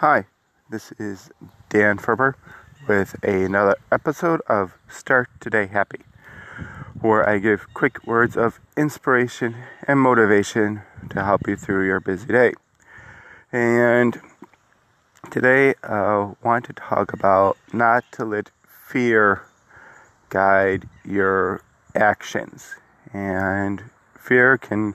Hi, this is Dan Ferber with another episode of Start Today Happy, where I give quick words of inspiration and motivation to help you through your busy day. And today I want to talk about not to let fear guide your actions. And fear can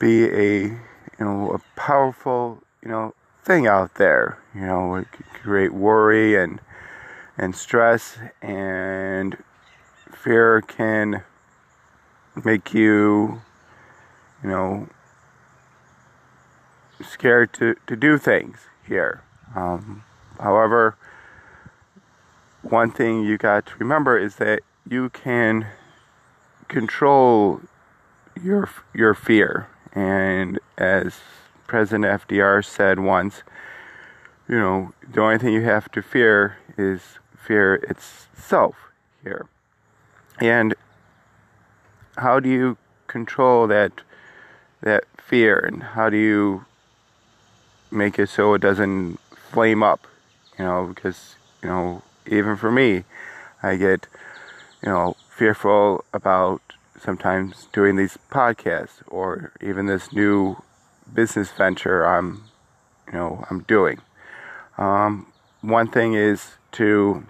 be a you know a powerful you know thing out there. You know, it can create worry and and stress and fear can make you, you know, scared to, to do things here. Um, however, one thing you got to remember is that you can control your your fear, and as President FDR said once, you know, the only thing you have to fear is fear itself here. And how do you control that that fear and how do you make it so it doesn't flame up? You know, because, you know, even for me, I get, you know, fearful about sometimes doing these podcasts or even this new business venture I'm, you know, I'm doing. Um, one thing is to,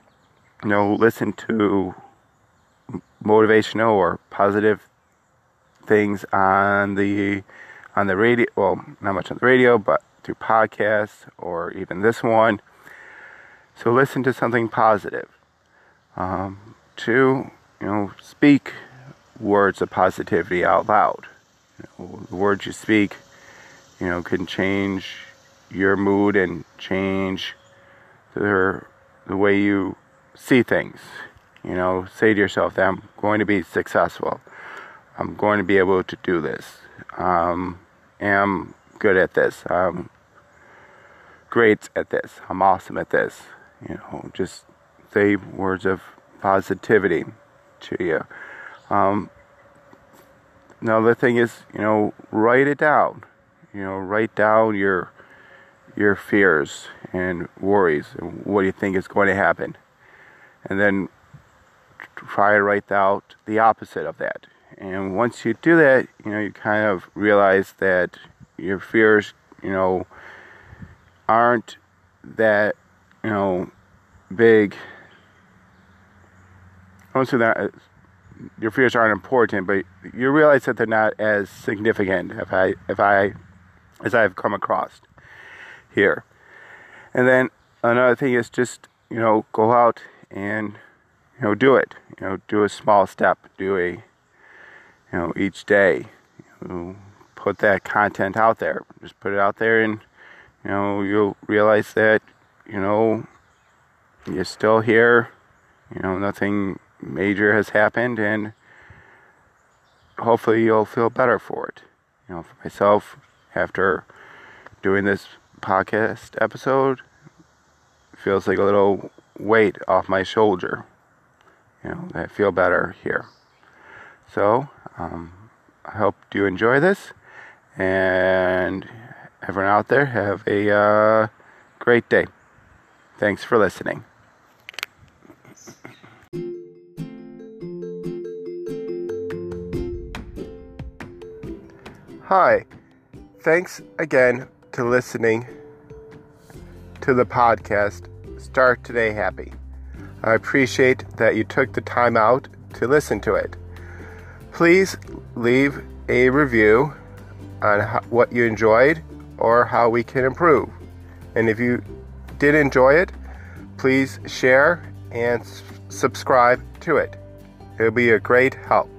you know, listen to motivational or positive things on the on the radio. Well, not much on the radio, but through podcasts or even this one. So listen to something positive. Um, two, you know, speak words of positivity out loud. You know, the words you speak you know, can change your mood and change the, the way you see things. You know, say to yourself I'm going to be successful. I'm going to be able to do this. Um, am good at this. I'm great at this. I'm awesome at this. You know, just say words of positivity to you. Um, another thing is, you know, write it down you know, write down your your fears and worries and what you think is going to happen. And then try to write out the opposite of that. And once you do that, you know, you kind of realize that your fears, you know, aren't that, you know, big. I won't say that uh, your fears aren't important, but you realize that they're not as significant. If I if I as I've come across here. And then another thing is just, you know, go out and, you know, do it. You know, do a small step, do a, you know, each day. You know, put that content out there. Just put it out there and, you know, you'll realize that, you know, you're still here. You know, nothing major has happened and hopefully you'll feel better for it. You know, for myself, after doing this podcast episode feels like a little weight off my shoulder. You know, I feel better here. So, um, I hope you enjoy this, and everyone out there have a uh, great day. Thanks for listening. Hi. Thanks again to listening to the podcast Start Today Happy. I appreciate that you took the time out to listen to it. Please leave a review on what you enjoyed or how we can improve. And if you did enjoy it, please share and subscribe to it. It'll be a great help.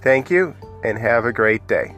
Thank you and have a great day.